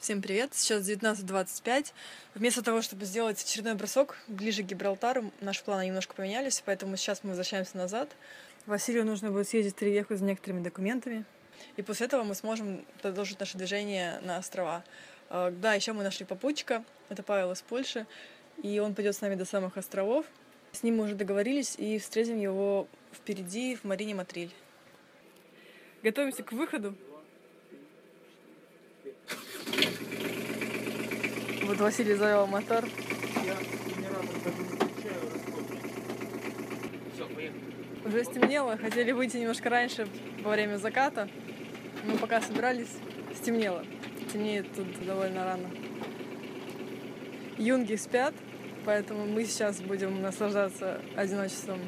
Всем привет! Сейчас 19.25. Вместо того, чтобы сделать очередной бросок ближе к Гибралтару, наши планы немножко поменялись, поэтому сейчас мы возвращаемся назад. Василию нужно будет съездить в Ривьеху за некоторыми документами, и после этого мы сможем продолжить наше движение на острова. А, да, еще мы нашли попутчика, это Павел из Польши, и он пойдет с нами до самых островов. С ним мы уже договорились и встретим его впереди в Марине Матриль. Готовимся к выходу. Вот Василий завел мотор. Я генератор даже. Все, поехали. Уже стемнело, хотели выйти немножко раньше во время заката, но пока собирались, стемнело. Темнеет тут довольно рано. Юнги спят, поэтому мы сейчас будем наслаждаться одиночеством,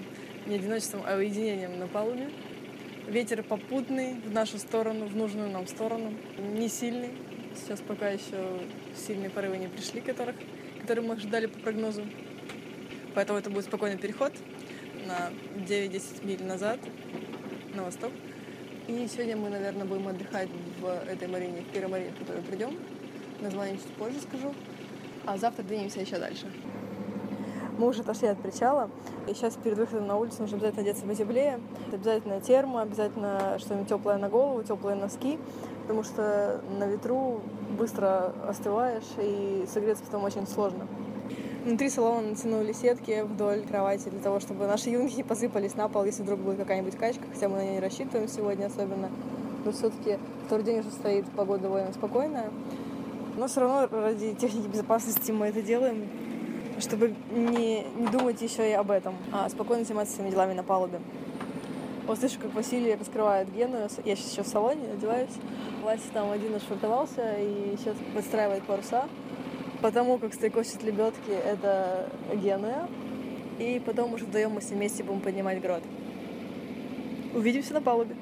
не одиночеством, а уединением на палубе. Ветер попутный в нашу сторону, в нужную нам сторону, не сильный. Сейчас пока еще сильные порывы не пришли, которых, которые мы ждали по прогнозу. Поэтому это будет спокойный переход на 9-10 миль назад, на восток. И сегодня мы, наверное, будем отдыхать в этой марине, в первой марине, в которую придем. Название чуть позже скажу. А завтра двинемся еще дальше. Мы уже отошли от причала, и сейчас перед выходом на улицу нужно обязательно одеться потеплее. Обязательно термо, обязательно что-нибудь теплое на голову, теплые носки, потому что на ветру быстро остываешь, и согреться потом очень сложно. Внутри салона натянули сетки вдоль кровати для того, чтобы наши юнги не посыпались на пол, если вдруг будет какая-нибудь качка, хотя мы на нее не рассчитываем сегодня особенно. Но все-таки второй день уже стоит, погода довольно спокойная. Но все равно ради техники безопасности мы это делаем, чтобы не, не думать еще и об этом, а спокойно заниматься своими делами на палубе. Вот слышу, как Василий раскрывает Гену. Я сейчас еще в салоне одеваюсь. Вася там один отшвартовался и сейчас подстраивает паруса. Потому как стрекочут лебедки, это Генуя. И потом уже вдвоем мы все вместе будем поднимать грот. Увидимся на палубе.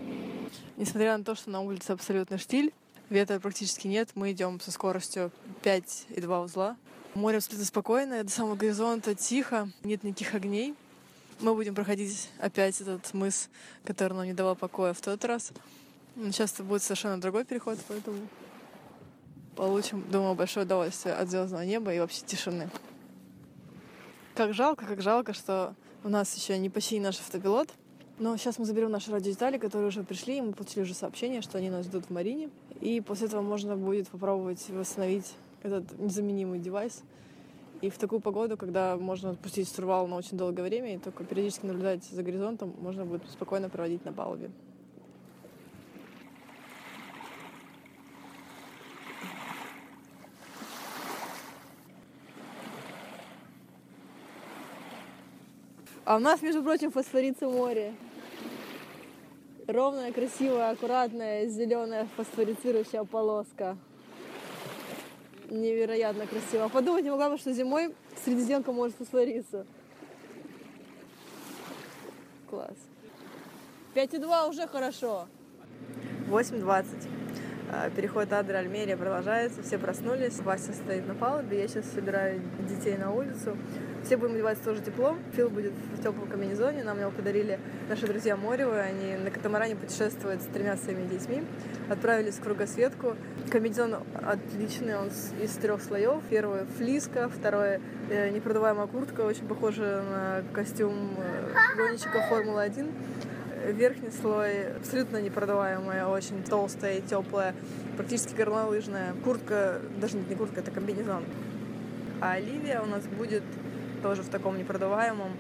Несмотря на то, что на улице абсолютно штиль, ветра практически нет, мы идем со скоростью 5,2 узла. Море абсолютно спокойное, до самого горизонта тихо, нет никаких огней. Мы будем проходить опять этот мыс, который нам не давал покоя в тот раз. Сейчас это будет совершенно другой переход, поэтому получим, думаю, большое удовольствие от звездного неба и вообще тишины. Как жалко, как жалко, что у нас еще не почти наш автопилот. Но сейчас мы заберем наши радиодетали, которые уже пришли, и мы получили уже сообщение, что они нас ждут в Марине. И после этого можно будет попробовать восстановить этот незаменимый девайс. И в такую погоду, когда можно отпустить штурвал на очень долгое время и только периодически наблюдать за горизонтом, можно будет спокойно проводить на палубе. А у нас, между прочим, фосфорится море. Ровная, красивая, аккуратная, зеленая фосфорицирующая полоска. Невероятно красиво. Подумать не могла бы, что зимой средиземка может фосфориться. Класс. 5,2 уже хорошо. 8.20. А, переход Адра Альмерия продолжается, все проснулись, Вася стоит на палубе, я сейчас собираю детей на улицу. Все будем одеваться тоже тепло. Фил будет в теплом комбинезоне. Нам его подарили наши друзья Моревы. Они на катамаране путешествуют с тремя своими детьми. Отправились в кругосветку. Комбинезон отличный, он из трех слоев. Первый флиска, второе э, непродуваемая куртка, очень похожа на костюм э, гонщика Формулы-1 верхний слой абсолютно непродаваемая, очень толстая и теплая, практически горнолыжная. Куртка, даже не куртка, это комбинезон. А Оливия у нас будет тоже в таком непродаваемом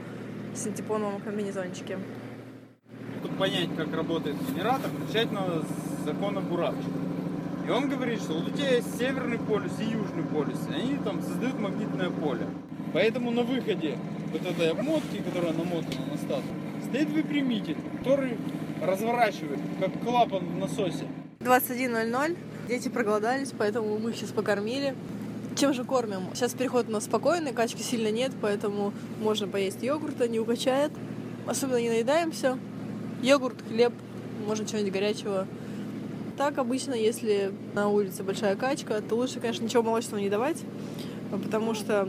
синтепоновом комбинезончике. Чтобы понять, как работает генератор, начать надо с закона Буравчика. И он говорит, что вот у тебя есть северный полюс и южный полюс, и они там создают магнитное поле. Поэтому на выходе вот этой обмотки, которая намотана на статус, стоит выпрямитель, который разворачивает, как клапан в насосе. 21.00. Дети проголодались, поэтому мы их сейчас покормили. Чем же кормим? Сейчас переход у нас спокойный, качки сильно нет, поэтому можно поесть йогурта, не укачает. Особенно не наедаемся. Йогурт, хлеб, можно чего-нибудь горячего. Так обычно, если на улице большая качка, то лучше, конечно, ничего молочного не давать, потому что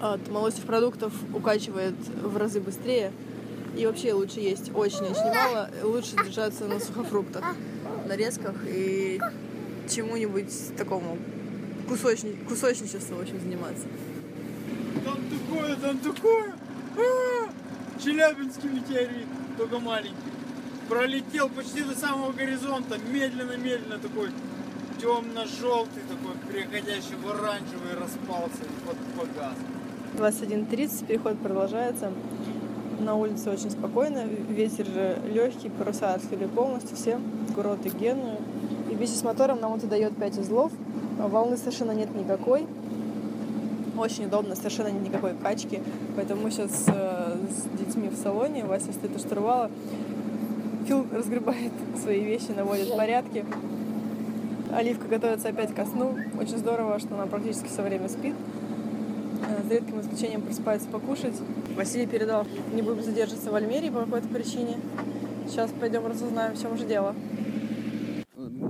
от молочных продуктов укачивает в разы быстрее. И вообще лучше есть очень-очень мало. Лучше держаться на сухофруктах, нарезках и чему-нибудь такому кусочни... кусочничеству, в общем, заниматься. Там такое, там такое. А-а-а! Челябинский метеорит, только маленький. Пролетел почти до самого горизонта, медленно-медленно такой темно-желтый, такой переходящий в оранжевый, распался и под погас. 21.30, переход продолжается. На улице очень спокойно, ветер легкий, паруса открыли полностью все, курорты Геную. И вместе с мотором нам это дает 5 узлов, волны совершенно нет никакой, очень удобно, совершенно нет никакой качки, поэтому мы сейчас э, с детьми в салоне, Вася стоит у штурвала, Фил разгребает свои вещи, наводит порядки. Оливка готовится опять ко сну. Очень здорово, что она практически все время спит. Э, за редким исключением просыпается покушать. Василий передал, не будем задерживаться в Альмерии по какой-то причине. Сейчас пойдем разузнаем, в чем же дело.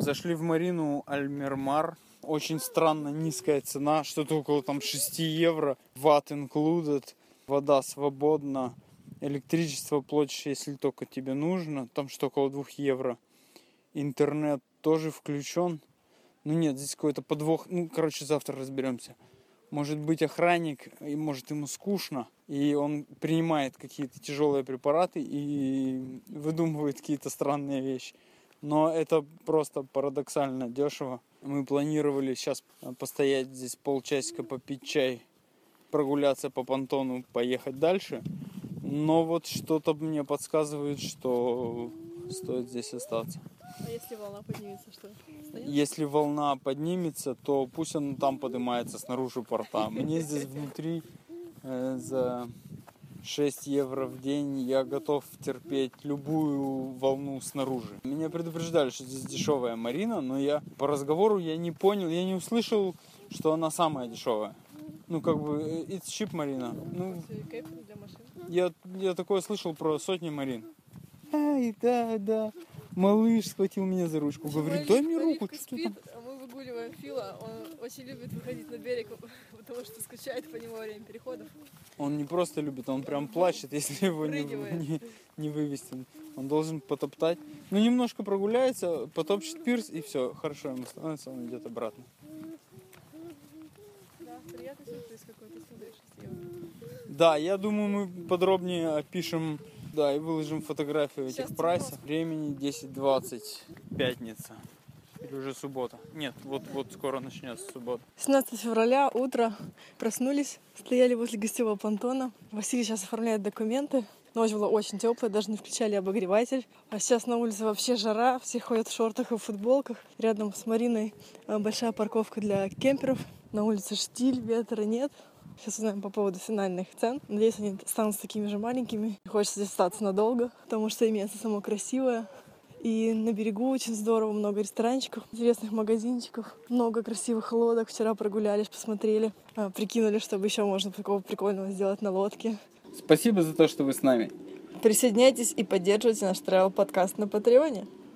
Зашли в Марину Альмермар. Очень странно низкая цена, что-то около там 6 евро. Ват included. Вода свободна. Электричество платишь, если только тебе нужно. Там что около 2 евро. Интернет тоже включен. Ну нет, здесь какой-то подвох. Ну, короче, завтра разберемся. Может быть охранник, и может ему скучно, и он принимает какие-то тяжелые препараты и выдумывает какие-то странные вещи. Но это просто парадоксально дешево. Мы планировали сейчас постоять здесь полчасика, попить чай, прогуляться по понтону, поехать дальше. Но вот что-то мне подсказывает, что стоит здесь остаться. А если волна поднимется, что? Остается? Если волна поднимется, то пусть она там поднимается снаружи порта. Мне здесь внутри э, за 6 евро в день я готов терпеть любую волну снаружи. Меня предупреждали, что здесь дешевая Марина, но я по разговору я не понял, я не услышал, что она самая дешевая. Ну, как бы, э, it's cheap Марина. Ну, для машин. я, я такое слышал про сотни Марин. Ай, да, да. Малыш схватил меня за ручку. Говорит, дай мне руку, что ты спит, там? а мы выгуливаем Фила. Он очень любит выходить на берег, потому что скучает по нему во время переходов. Он не просто любит, он прям плачет, если его не, не, не вывести. Он должен потоптать. Ну, немножко прогуляется, потопчет пирс, и все, хорошо ему становится, он идет обратно. Да, приятный сюрприз какой-то, смотришь, съел. Да, я думаю, мы подробнее опишем, да, и выложим фотографию Сейчас этих прайсов. Времени 10.20, пятница. Или уже суббота. Нет, вот, вот скоро начнется суббота. 17 февраля, утро, проснулись, стояли возле гостевого понтона. Василий сейчас оформляет документы. Ночь была очень теплая, даже не включали обогреватель. А сейчас на улице вообще жара, все ходят в шортах и в футболках. Рядом с Мариной э, большая парковка для кемперов. На улице штиль, ветра нет. Сейчас узнаем по поводу финальных цен. Надеюсь, они станут такими же маленькими. Хочется здесь остаться надолго, потому что и место само красивое. И на берегу очень здорово, много ресторанчиков, интересных магазинчиков, много красивых лодок. Вчера прогулялись, посмотрели, а, прикинули, чтобы еще можно такого прикольного сделать на лодке. Спасибо за то, что вы с нами. Присоединяйтесь и поддерживайте наш travel подкаст на Патреоне.